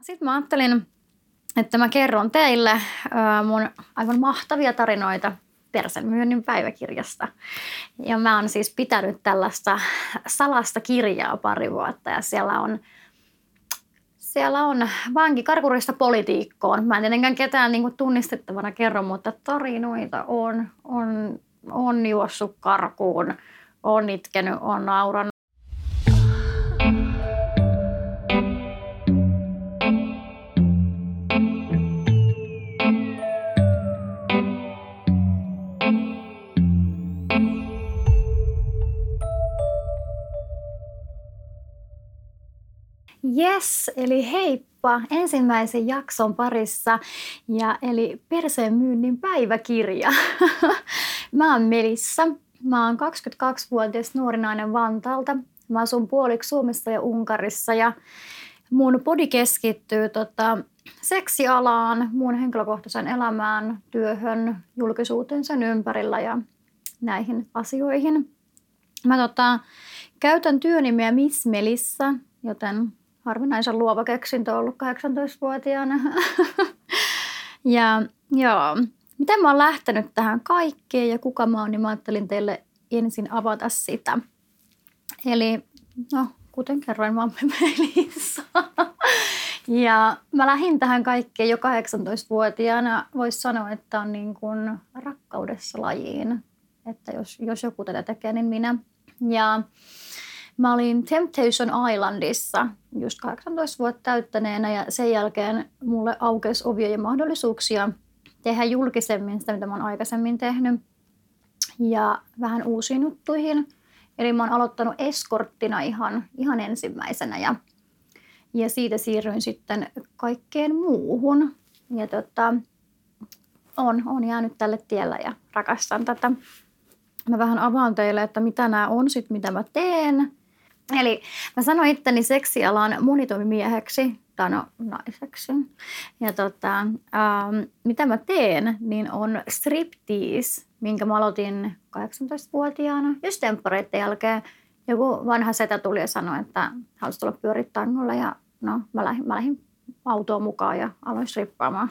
Sitten mä ajattelin, että mä kerron teille mun aivan mahtavia tarinoita Persenmyönnin päiväkirjasta. Ja mä oon siis pitänyt tällaista salasta kirjaa pari vuotta ja siellä on siellä on vankikarkurista politiikkoon. Mä en tietenkään ketään niin tunnistettavana kerro, mutta tarinoita on, on, on juossut karkuun, on itkenyt, on naurannut Yes, eli heippa ensimmäisen jakson parissa ja eli perseen myynnin päiväkirja. mä oon Melissa, mä oon 22-vuotias nuori nainen Vantaalta. Mä asun puoliksi Suomessa ja Unkarissa ja mun podi keskittyy tota, seksialaan, mun henkilökohtaisen elämään, työhön, julkisuuteen sen ympärillä ja näihin asioihin. Mä tota, käytän työnimeä Miss Melissa, joten harvinaisen luova keksintö ollut 18-vuotiaana. ja joo, miten mä oon lähtenyt tähän kaikkeen ja kuka mä oon, niin mä ajattelin teille ensin avata sitä. Eli no, kuten kerroin, mä oon ja mä lähdin tähän kaikkeen jo 18-vuotiaana. Voisi sanoa, että on niin kuin rakkaudessa lajiin. Että jos, jos joku tätä tekee, niin minä. Ja Mä olin Temptation Islandissa just 18 vuotta täyttäneenä ja sen jälkeen mulle aukesi ovia ja mahdollisuuksia tehdä julkisemmin sitä, mitä mä oon aikaisemmin tehnyt. Ja vähän uusiin juttuihin. Eli mä oon aloittanut eskorttina ihan, ihan ensimmäisenä ja, ja siitä siirryin sitten kaikkeen muuhun. Ja tota, on, on jäänyt tälle tiellä ja rakastan tätä. Mä vähän avaan teille, että mitä nämä on sit, mitä mä teen Eli mä sanoin itteni seksialan monitoimimieheksi tai no naiseksi. Ja tota, ähm, mitä mä teen, niin on striptease, minkä mä aloitin 18-vuotiaana just temppareiden jälkeen. Joku vanha setä tuli ja sanoi, että haluaisi tulla pyörittää mulle ja no mä lähdin, mä lähdin autoon mukaan ja aloin strippaamaan.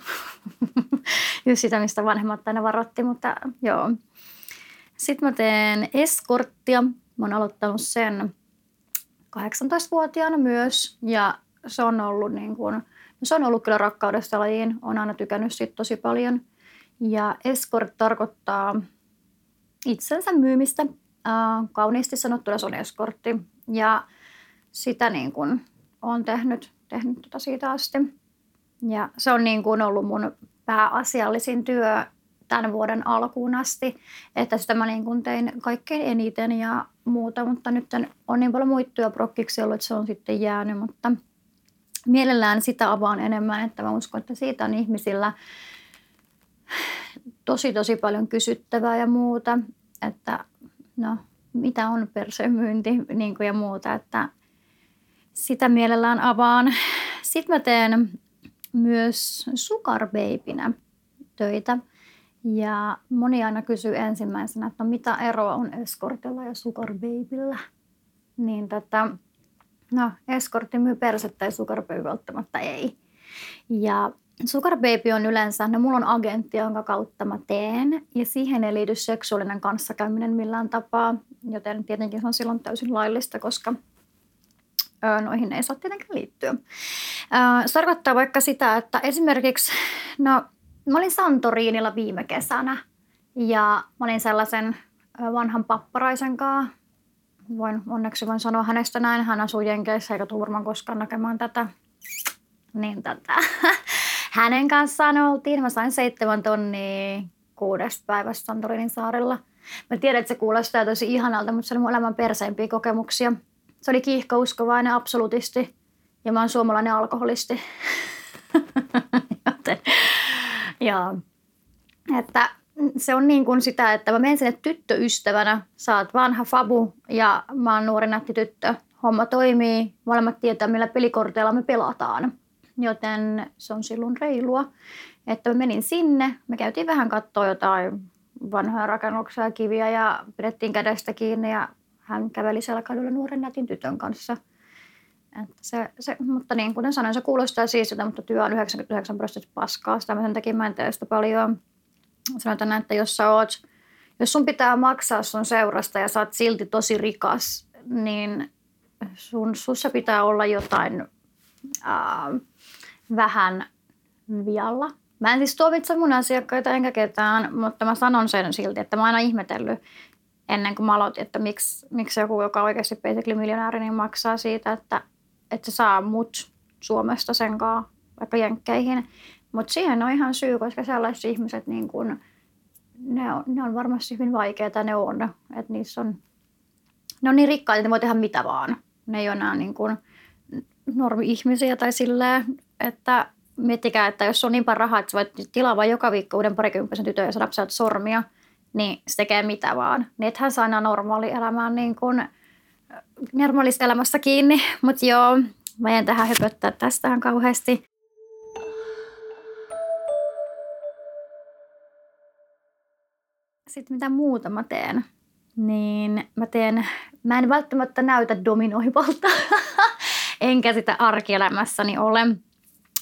just sitä, mistä vanhemmat aina varoitti, mutta joo. Sitten mä teen eskorttia. Mä oon aloittanut sen 18-vuotiaana myös ja se on ollut, niin kuin, no se on ollut kyllä rakkaudesta lajiin. Olen aina tykännyt siitä tosi paljon. Ja escort tarkoittaa itsensä myymistä. Kauniisti sanottuna se on eskortti. Ja sitä niin kuin olen tehnyt, tehnyt tota siitä asti. Ja se on niin kuin ollut mun pääasiallisin työ tämän vuoden alkuun asti, että sitä mä niin kuin tein kaikkein eniten ja muuta, mutta nyt on niin paljon muittuja prokkiksi ollut, että se on sitten jäänyt, mutta mielellään sitä avaan enemmän, että mä uskon, että siitä on ihmisillä tosi tosi paljon kysyttävää ja muuta, että no mitä on persemyynti niin kuin ja muuta, että sitä mielellään avaan. Sitten mä teen myös sukarbeipinä töitä. Ja moni aina kysyy ensimmäisenä, että no mitä eroa on eskortilla ja sugar. Niin tätä, no eskortti myy persettä ja sugar välttämättä ei. Ja Sugar on yleensä, no mulla on agentti, jonka kautta mä teen, ja siihen ei liity seksuaalinen kanssakäyminen millään tapaa, joten tietenkin se on silloin täysin laillista, koska noihin ei saa tietenkään liittyä. Se tarkoittaa vaikka sitä, että esimerkiksi, no Mä olin Santoriinilla viime kesänä ja mä olin sellaisen vanhan papparaisen kanssa. Voin, onneksi voin sanoa hänestä näin. Hän asuu Jenkeissä eikä tule varmaan koskaan näkemään tätä. Niin tätä. Hänen kanssaan oltiin. Mä sain seitsemän tonnia kuudesta päivästä Santorinin saarella. Mä tiedän, että se kuulostaa tosi ihanalta, mutta se oli mun elämän perseimpiä kokemuksia. Se oli kiihkouskovainen absolutisti ja mä oon suomalainen alkoholisti. Joten Joo. Että se on niin kuin sitä, että mä menen sinne tyttöystävänä, sä oot vanha fabu ja mä oon nuori nätti tyttö. Homma toimii, molemmat tietää millä pelikorteilla me pelataan. Joten se on silloin reilua, että mä menin sinne, me käytiin vähän katsoa jotain vanhoja rakennuksia ja kiviä ja pidettiin kädestä kiinni ja hän käveli siellä kadulla nuoren nätin tytön kanssa. Että se, se, mutta niin kuten sanoin, se kuulostaa siistiltä, mutta työ on 99 prosenttia paskaa. Sitä mä sen takia mä en tee sitä paljon. Sanotaan, että jos sä oot, jos sun pitää maksaa sun seurasta ja sä oot silti tosi rikas, niin sun, sussa pitää olla jotain ää, vähän vialla. Mä en siis tuomitse mun asiakkaita enkä ketään, mutta mä sanon sen silti, että mä oon aina ihmetellyt ennen kuin mä aloitin, että miksi, miksi joku, joka on oikeasti basically miljonääri, niin maksaa siitä, että, että se saa mut Suomesta sen kanssa vaikka jenkkeihin. Mutta siihen on ihan syy, koska sellaiset ihmiset, niin kun, ne, on, ne on varmasti hyvin vaikeita, ne on. Että niissä on, ne on niin rikkaita, että ne voi tehdä mitä vaan. Ne ei ole enää niin kuin normi-ihmisiä tai silleen, että miettikää, että jos on niin paljon rahaa, että sä voit tilaa vain joka viikko uuden parikymppisen tytön ja saada sormia, niin se tekee mitä vaan. Niin ethän saa aina normaali elämään niin kuin normaalista elämässä kiinni. Mutta joo, mä en tähän höpöttää tästähän kauheasti. Sitten mitä muuta mä teen? Niin mä teen, mä en välttämättä näytä dominoivalta, enkä sitä arkielämässäni ole.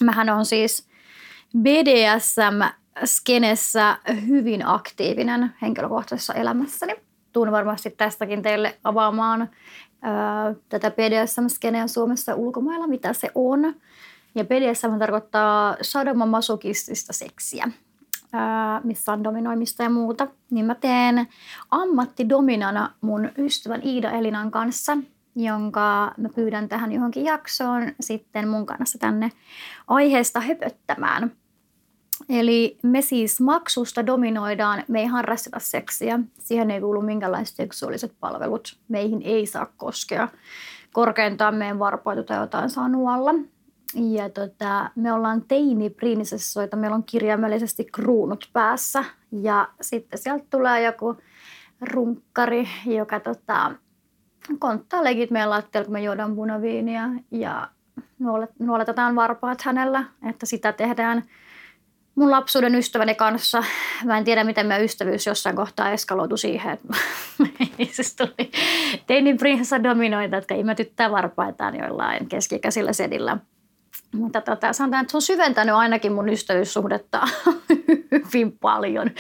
Mähän on siis BDSM-skenessä hyvin aktiivinen henkilökohtaisessa elämässäni. Tuun varmasti tästäkin teille avaamaan tätä BDSM-skeneä Suomessa ulkomailla, mitä se on. Ja BDSM tarkoittaa sadomamasokistista seksiä, missä on dominoimista ja muuta. Niin mä teen ammattidominana mun ystävän Iida Elinan kanssa – jonka mä pyydän tähän johonkin jaksoon sitten mun kanssa tänne aiheesta höpöttämään. Eli me siis maksusta dominoidaan, me ei harrasteta seksiä, siihen ei kuulu minkälaiset seksuaaliset palvelut, meihin ei saa koskea. Korkeintaan meidän varpaita tai jotain saa nuolla. Ja tota, me ollaan teini-prinsessoita, meillä on kirjaimellisesti kruunut päässä. Ja sitten sieltä tulee joku runkkari, joka tota, konttaa legit meidän lattialla, kun me juodaan punaviiniä ja nuoletetaan varpaat hänellä, että sitä tehdään mun lapsuuden ystäväni kanssa. Mä en tiedä, miten meidän ystävyys jossain kohtaa eskaloitu siihen, että siis tuli teinin prinsessa dominoita, jotka imetyttää varpaitaan joillain keskikäisillä sedillä. Mutta tota, sanotaan, että se on syventänyt ainakin mun ystävyyssuhdetta hyvin paljon,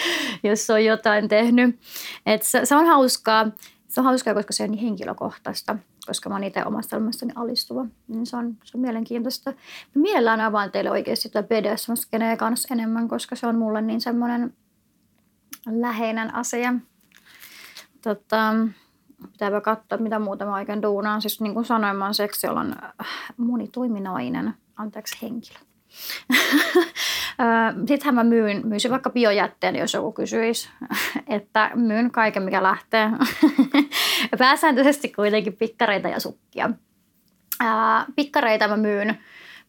jos on jotain tehnyt. Et se, se on hauskaa se on hauskaa, koska se on niin henkilökohtaista, koska mä oon itse omasta elämästäni alistuva. Niin se, on, se on mielenkiintoista. Mä mielellään avaan teille oikeasti tätä BDSM-skeneä kanssa enemmän, koska se on mulle niin semmoinen läheinen asia. Tota, pitääpä katsoa, mitä muuta mä oikein duunaan. Siis niin kuin sanoin, mä oon seksiolan monitoiminainen, anteeksi henkilö. Sittenhän mä myyn, myisin vaikka biojätteen, jos joku kysyisi, että myyn kaiken, mikä lähtee. Pääsääntöisesti kuitenkin pikkareita ja sukkia. Pikkareita mä myyn,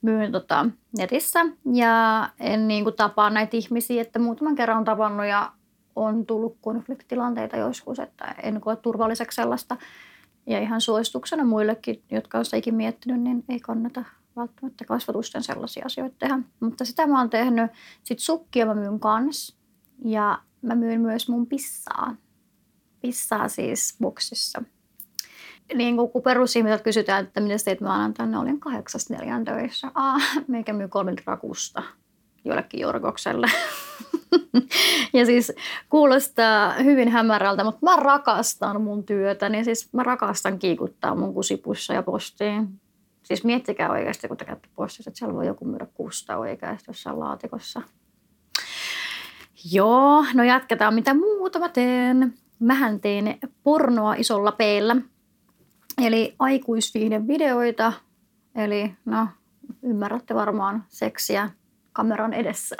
myyn tota netissä ja en niin kuin tapaa näitä ihmisiä, että muutaman kerran on tavannut ja on tullut konfliktilanteita joskus, että en koe turvalliseksi sellaista. Ja ihan suosituksena muillekin, jotka ovat ikinä miettinyt, niin ei kannata välttämättä kasvatusten sellaisia asioita tehdä. Mutta sitä mä oon tehnyt. Sitten sukkia mä myyn kans. Ja mä myyn myös mun pissaa. Pissaa siis boksissa. Niin kun perusihmiset kysytään, että mitä teit maanantaina, olin kahdeksasta neljän töissä. Ah, meikä myy kolmen rakusta jollekin jorgokselle. ja siis kuulostaa hyvin hämärältä, mutta mä rakastan mun työtä, niin siis mä rakastan kiikuttaa mun kusipussa ja postiin. Siis miettikää oikeasti, kun te käytte postissa, että siellä voi joku myydä kusta oikeasti jossain laatikossa. Joo, no jatketaan. Mitä muuta mä teen? Mähän teen pornoa isolla peellä. Eli videoita. Eli no, ymmärrätte varmaan seksiä kameran edessä.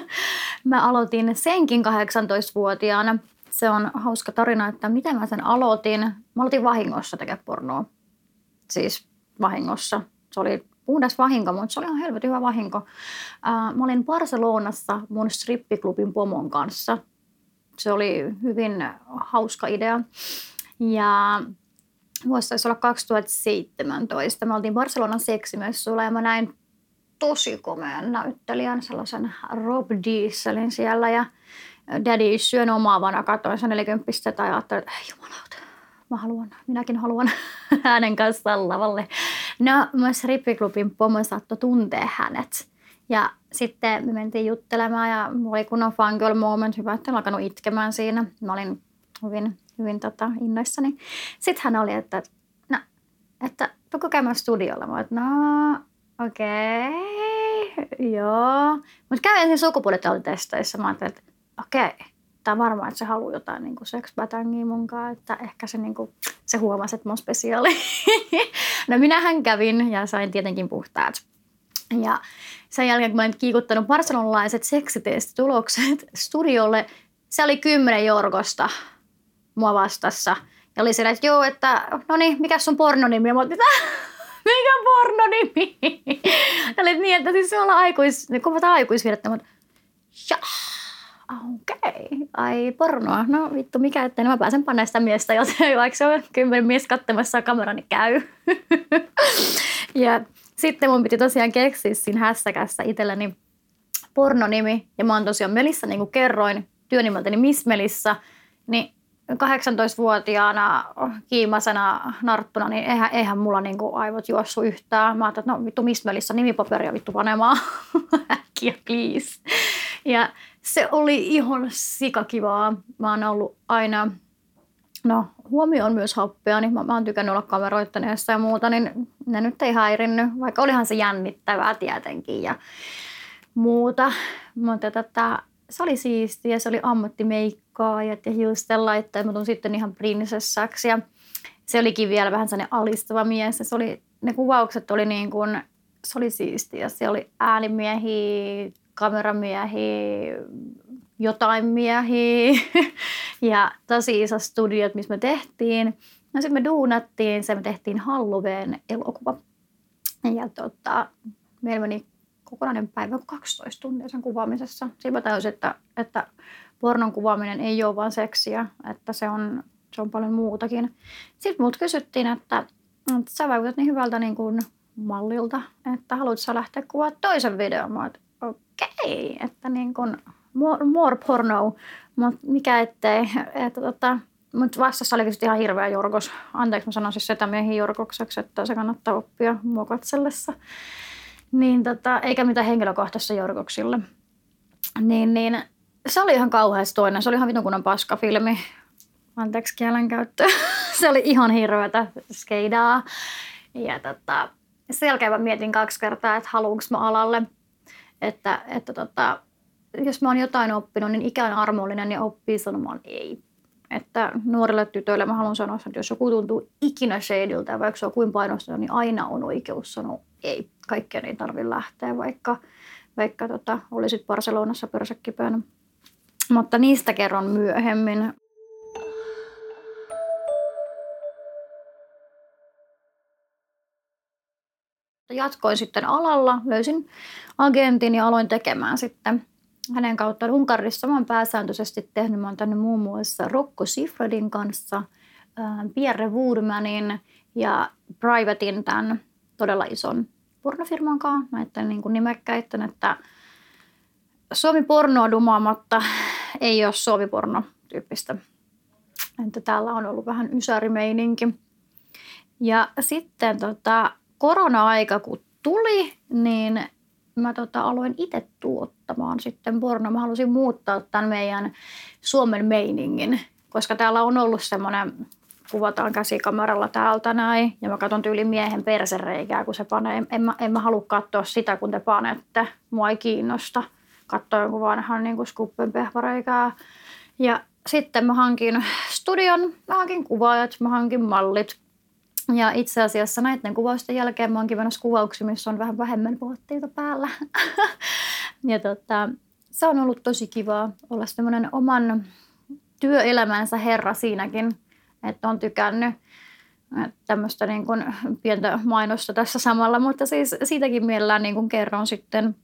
mä aloitin senkin 18-vuotiaana. Se on hauska tarina, että miten mä sen aloitin. Mä aloitin vahingossa tekemään pornoa. Siis vahingossa. Se oli puhdas vahinko, mutta se oli ihan helvetin hyvä vahinko. Mä olin Barcelonassa mun strippiklubin pomon kanssa. Se oli hyvin hauska idea. Ja vuosi taisi olla 2017. Mä oltiin Barcelonan seksimessuilla ja mä näin tosi komean näyttelijän, sellaisen Rob Dieselin siellä. Ja Daddy syön omaavana, katsoin sen 40 tai ajattelin, että jumalauta, mä haluan, minäkin haluan äänen kanssa lavalle. No, myös rippiklubin pomo saattoi tuntea hänet. Ja sitten me mentiin juttelemaan ja mulla oli kunnon fangirl moment. Hyvä, että en alkanut itkemään siinä. Mä olin hyvin, hyvin tota, innoissani. Sitten hän oli, että, no, että tuko käymään studiolla. Mä että no, okei, okay, joo. Mutta kävin ensin sukupuolitautitesteissä. Mä ajattelin, että okei, okay, tämä varmaan, että se haluaa jotain niin seksbatangia munkaan, että ehkä se, niin kuin, se huomasi, että mä oon spesiaali. no minähän kävin ja sain tietenkin puhtaat. Ja sen jälkeen, kun mä olin kiikuttanut barcelonalaiset seksitestitulokset studiolle, se oli kymmenen jorkosta mua vastassa. Ja oli siellä, että joo, että no niin, mikä sun pornonimi? Ja mä otin, mikä pornonimi? Ja oli niin, että siis se olla aikuis, niin kuvataan aikuisvirrettä, mutta okei, okay. ai pornoa. No vittu, mikä ettei, no mä pääsen panna sitä miestä, joten vaikka se on kymmenen mies katsomassa kamera, niin käy. ja sitten mun piti tosiaan keksiä siinä hässäkässä itselleni pornonimi. Ja mä oon tosiaan Melissa, niin kuin kerroin, työnimeltäni Miss Melissa. Niin 18-vuotiaana kiimasena narttuna, niin eihän, eihän mulla niin kuin aivot juossu yhtään. Mä ajattelin, että no vittu Miss Melissa nimipaperia vittu panemaan. Äkkiä, please. Ja se oli ihan sikakivaa. Mä oon ollut aina, no huomio on myös happea, niin mä, mä oon tykännyt olla kameroittaneessa ja muuta, niin ne nyt ei häirinnyt, vaikka olihan se jännittävää tietenkin ja muuta. Mutta tätä, se oli siistiä, se oli ammattimeikkaajat ja hiusten laitteet, mutta sitten ihan prinsessaksi ja se olikin vielä vähän sellainen alistava mies. Se oli, ne kuvaukset oli niin kuin, se oli siistiä. Se oli äänimiehiä, kameramiehiä, jotain miehiä ja tosi iso studiot, missä me tehtiin. No sitten me duunattiin, se me tehtiin Halloween elokuva. Ja tota, meillä meni kokonainen päivä 12 tuntia sen kuvaamisessa. Siinä mä tajusin, että, että pornon kuvaaminen ei ole vain seksiä, että se on, se on paljon muutakin. Sitten mut kysyttiin, että, että sä vaikutat niin hyvältä niin kuin mallilta, että haluatko lähteä kuvaamaan toisen videon. Mä okei, okay, että niin kuin more, porno, mutta mikä ettei. Että tota, mutta vastassa oli ihan hirveä jorkos. Anteeksi, mä sanoin siis setämiehin jorkokseksi, että se kannattaa oppia mua katsellessa. Niin tota, eikä mitään henkilökohtaisessa jorkoksille. Niin, niin se oli ihan kauheasti toinen. Se oli ihan vitun kunnon paskafilmi. Anteeksi kielenkäyttö. se oli ihan hirveätä skeidaa. Ja tota, sen jälkeen mä mietin kaksi kertaa, että haluanko mä alalle – että, että tota, jos mä oon jotain oppinut, niin ikä on armollinen ja oppii sanomaan ei. Että nuorille tytöille mä haluan sanoa, että jos joku tuntuu ikinä shadeiltä, vaikka se on kuin painosta, niin aina on oikeus sanoa ei. Kaikkeen ei tarvitse lähteä, vaikka, vaikka tota, olisit Barcelonassa pörsäkkipäänä. Mutta niistä kerron myöhemmin. Jatkoin sitten alalla, löysin agentin ja aloin tekemään sitten hänen kauttaan Unkarissa. Oon pääsääntöisesti tehnyt, mä oon tänne muun muassa Rocco Sifredin kanssa, Pierre Woodmanin ja Privatein tämän todella ison pornofirman kanssa, näiden niin kuin nimekkäiden, että Suomi pornoa dumaamatta ei ole Suomi porno tyyppistä. Että täällä on ollut vähän ysärimeininki. Ja sitten tota, korona-aika kun tuli, niin mä tota, aloin itse tuottamaan sitten porno. Mä halusin muuttaa tämän meidän Suomen meiningin, koska täällä on ollut semmoinen, kuvataan käsikameralla täältä näin, ja mä katson tyyli miehen persereikää, kun se panee. En, mä, en mä halua katsoa sitä, kun te panette. Mua ei kiinnosta katsoa jonkun vanhan niin skuppen pehvareikää. Ja sitten mä hankin studion, mä hankin kuvaajat, mä hankin mallit, ja itse asiassa näiden kuvausten jälkeen mä oonkin menossa kuvauksia, missä on vähän vähemmän vaatteita päällä. ja tota, se on ollut tosi kivaa olla semmoinen oman työelämänsä herra siinäkin, että on tykännyt tämmöistä niin kuin pientä mainosta tässä samalla, mutta siis siitäkin mielellään niin kuin kerron sitten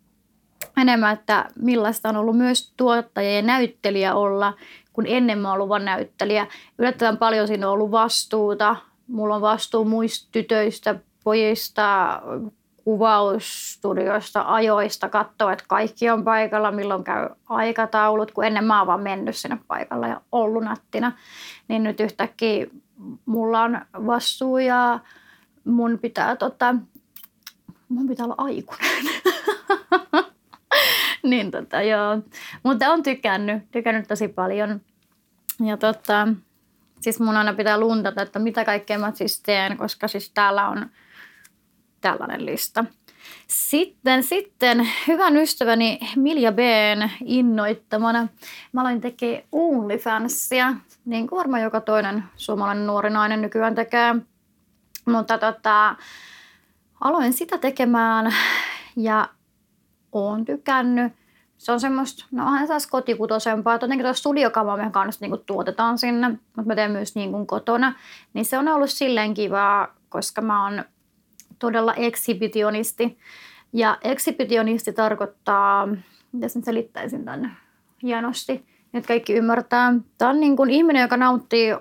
enemmän, että millaista on ollut myös tuottaja ja näyttelijä olla, kun ennen mä ollut vain näyttelijä. Yllättävän paljon siinä on ollut vastuuta, Mulla on vastuu muista tytöistä, pojista, kuvausstudioista, ajoista, katsoa, että kaikki on paikalla, milloin käy aikataulut, kun ennen mä oon vaan mennyt sinne paikalla ja ollut nättinä. Niin nyt yhtäkkiä mulla on vastuu ja mun pitää, tota, mun pitää olla aikuinen. niin tota, joo. Mutta on tykännyt, tykännyt tosi paljon. Ja tota, siis mun aina pitää luntata, että mitä kaikkea mä siis teen, koska siis täällä on tällainen lista. Sitten, sitten hyvän ystäväni Milja B. innoittamana mä aloin tekemään OnlyFansia, niin kuin varmaan joka toinen suomalainen nuori nainen nykyään tekee. Mutta tota, aloin sitä tekemään ja oon tykännyt. Se on semmoista, no onhan taas kotikutosempaa, että jotenkin tuossa studiokamaa me kanssa niin tuotetaan sinne, mutta mä teen myös niin kuin kotona. Niin se on ollut silleen kivaa, koska mä oon todella ekshibitionisti. Ja ekshibitionisti tarkoittaa, mitä sen selittäisin tänne hienosti, että kaikki ymmärtää. Tämä on niin kuin ihminen, joka nauttii,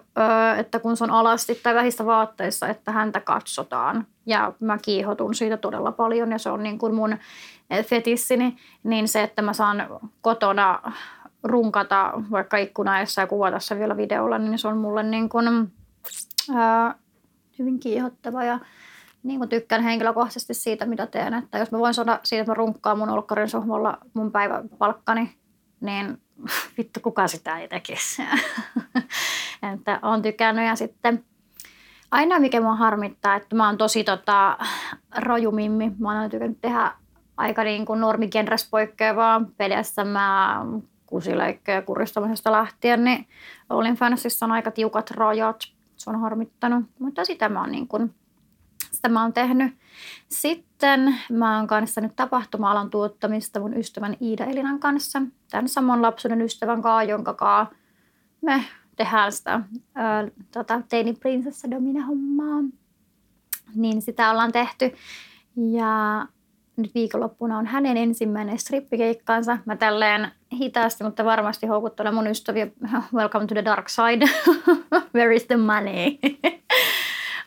että kun se on alasti tai vähistä vaatteissa, että häntä katsotaan. Ja mä kiihotun siitä todella paljon ja se on niin kuin mun fetissini. Niin se, että mä saan kotona runkata vaikka ikkunaessa ja kuvata se vielä videolla, niin se on mulle niin kuin, ää, hyvin kiihottava ja niin kuin tykkään henkilökohtaisesti siitä, mitä teen. Että jos mä voin saada siitä, että mä runkkaan mun olkkarin sohvalla mun päiväpalkkani, niin vittu kuka sitä ei tekisi. että on tykännyt ja sitten aina mikä mua harmittaa, että mä oon tosi tota, rajumimmi. Mä oon tykännyt tehdä aika niin kuin normigenres poikkeavaa pelissä mä kusileikkejä kuristamisesta lähtien, niin olin Fantasissa on aika tiukat rajat. Se on harmittanut, mutta sitä mä oon niin kuin sitä mä oon tehnyt. Sitten mä oon kanssa nyt tapahtuma-alan tuottamista mun ystävän Iida Elinan kanssa. Tämän saman lapsuuden ystävän kanssa, jonka kanssa me tehdään sitä ää, tota, teini-prinsessa Domina-hommaa. Niin sitä ollaan tehty. Ja nyt viikonloppuna on hänen ensimmäinen strippikeikkaansa. Mä tälleen hitaasti, mutta varmasti houkuttelen mun ystäviä. Welcome to the dark side. Where is the money?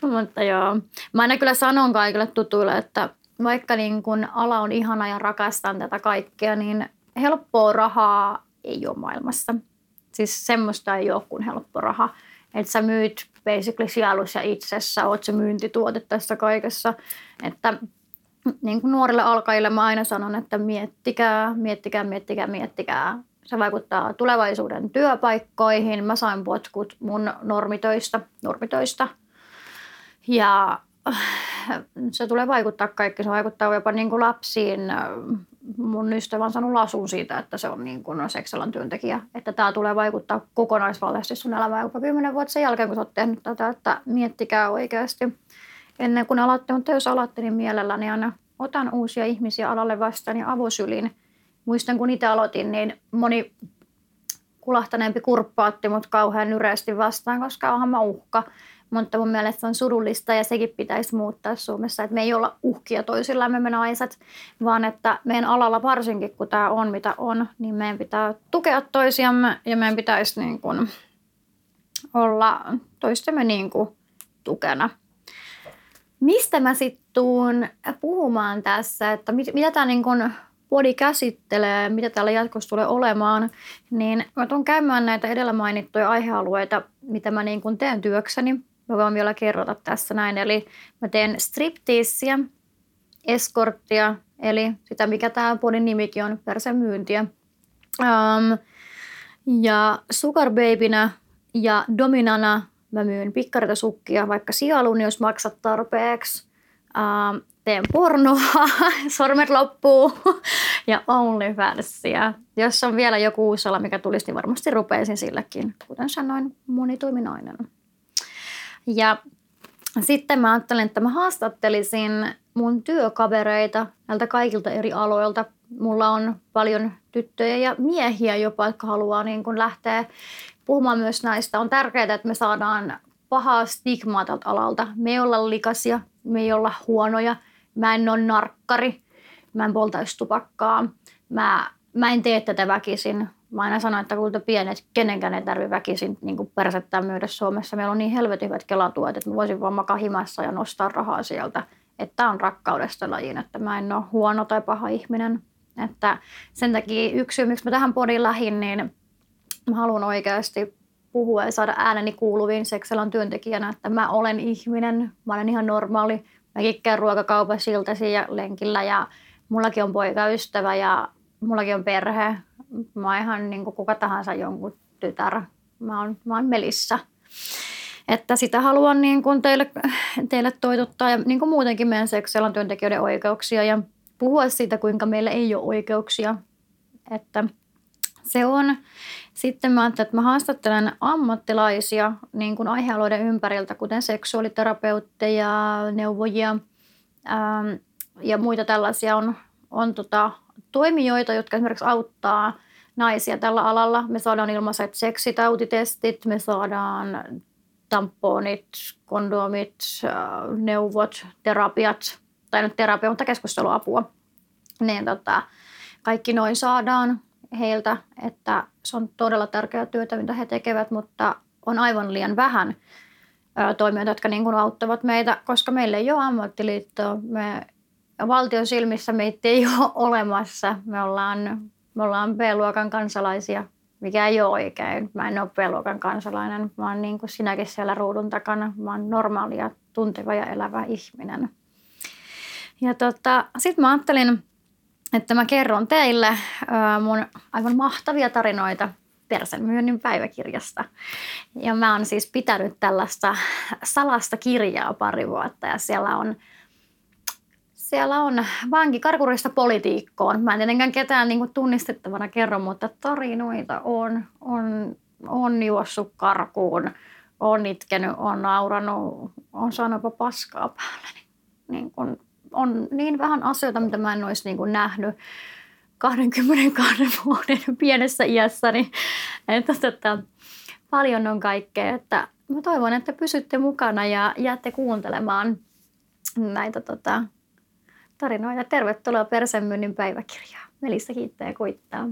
Mutta joo, mä aina kyllä sanon kaikille tutuille, että vaikka niin kun ala on ihana ja rakastan tätä kaikkea, niin helppoa rahaa ei ole maailmassa. Siis semmoista ei ole kuin helppo raha. Että sä myyt basically sielussa itsessä, oot se myyntituote tässä kaikessa. Että niin kuin nuorille alkajille mä aina sanon, että miettikää, miettikää, miettikää, miettikää. Se vaikuttaa tulevaisuuden työpaikkoihin. Mä sain potkut mun normitöistä, normitöistä ja se tulee vaikuttaa kaikki. Se vaikuttaa jopa niin kuin lapsiin. Mun ystävä on saanut lasun siitä, että se on niin kuin seksalan työntekijä. Että tämä tulee vaikuttaa kokonaisvaltaisesti sun elämään jopa kymmenen vuotta sen jälkeen, kun sä oot tehnyt tätä. Että miettikää oikeasti ennen kuin alatte. Mutta jos alatte, niin mielelläni aina otan uusia ihmisiä alalle vastaan ja avosylin. Muistan, kun itse aloitin, niin moni kulahtaneempi kurppaatti mut kauhean nyreästi vastaan, koska onhan mä uhka. Mutta mun mielestä se on surullista ja sekin pitäisi muuttaa Suomessa, että me ei olla uhkia toisillamme me naiset, vaan että meidän alalla varsinkin, kun tämä on mitä on, niin meidän pitää tukea toisiamme ja meidän pitäisi niin kuin olla toistemme niin kuin tukena. Mistä mä sitten tuun puhumaan tässä, että mit, mitä tämä niin kuin body käsittelee, mitä täällä jatkossa tulee olemaan, niin mä tuun käymään näitä edellä mainittuja aihealueita, mitä mä niin kuin teen työkseni. Mä voin vielä kerrota tässä näin. Eli mä teen striptiissiä, eskorttia, eli sitä mikä tämä podin nimikin on, persemyyntiä. Um, ja Sugar ja Dominana mä myyn pikkarita sukkia, vaikka sielun, jos maksat tarpeeksi. Um, teen pornoa, sormet loppuu ja OnlyFansia. Jos on vielä joku uusi ala, mikä tulisi, niin varmasti rupeisin silläkin. Kuten sanoin, monitoiminainen. Ja sitten mä ajattelin, että mä haastattelisin mun työkavereita näiltä kaikilta eri aloilta. Mulla on paljon tyttöjä ja miehiä jopa, jotka haluaa niin kun lähteä puhumaan myös näistä. On tärkeää, että me saadaan pahaa stigmaa tältä alalta. Me ei olla likaisia, me ei olla huonoja, mä en ole narkkari, mä en poltaisi tupakkaa, mä, mä en tee tätä väkisin. Mä aina sanon, että kulta pienet, kenenkään ei tarvitse väkisin niin persettää myydä Suomessa. Meillä on niin helvetin hyvät kelatuet, että mä voisin vaan makaa himassa ja nostaa rahaa sieltä. Että on rakkaudesta lajiin, että mä en ole huono tai paha ihminen. Että sen takia yksi syy, miksi mä tähän podiin lähin, niin mä haluan oikeasti puhua ja saada ääneni kuuluviin seksalan työntekijänä, että mä olen ihminen, mä olen ihan normaali, mäkin käyn ruokakaupassa iltaisin ja lenkillä ja mullakin on poikaystävä ja mullakin on perhe. Mä ihan niin kuin kuka tahansa jonkun tytär. Mä oon, mä oon Melissa. Että sitä haluan niin kuin teille, teille toitottaa ja niin kuin muutenkin meidän seksuaalan työntekijöiden oikeuksia ja puhua siitä, kuinka meillä ei ole oikeuksia. Että se on. Sitten mä ajattelin, että mä haastattelen ammattilaisia niin kuin aihealueiden ympäriltä, kuten seksuaaliterapeutteja, neuvojia ää, ja muita tällaisia on, on tota, toimijoita, jotka esimerkiksi auttaa naisia tällä alalla. Me saadaan ilmaiset seksitautitestit, me saadaan tamponit, kondomit, neuvot, terapiat, tai nyt terapia, mutta keskusteluapua. Niin tota, kaikki noin saadaan heiltä, että se on todella tärkeää työtä, mitä he tekevät, mutta on aivan liian vähän toimijoita, jotka niin kuin auttavat meitä, koska meillä ei ole ammattiliittoa. Me, valtion silmissä meitä ei ole olemassa. Me ollaan, me ollaan B-luokan kansalaisia, mikä ei ole oikein. Mä en ole B-luokan kansalainen. Mä oon niin kuin sinäkin siellä ruudun takana. Mä oon normaalia, tunteva ja elävä ihminen. Ja tota, sitten mä ajattelin, että mä kerron teille mun aivan mahtavia tarinoita Persen myönnin päiväkirjasta. Ja mä oon siis pitänyt tällaista salasta kirjaa pari vuotta ja siellä on siellä on vankikarkurista politiikkoon. Mä en tietenkään ketään niin kuin tunnistettavana kerro, mutta tarinoita on, on, on juossut karkuun, on itkenyt, on nauranut, on saanut paskaa päälle. Niin kuin on niin vähän asioita, mitä mä en olisi niin kuin nähnyt 22 vuoden pienessä iässäni. Että, että paljon on kaikkea. Että mä toivon, että pysytte mukana ja jäätte kuuntelemaan näitä tota, tarinoita. Tervetuloa Persemyynnin päiväkirjaan. Melissa kiittää ja kuittaa.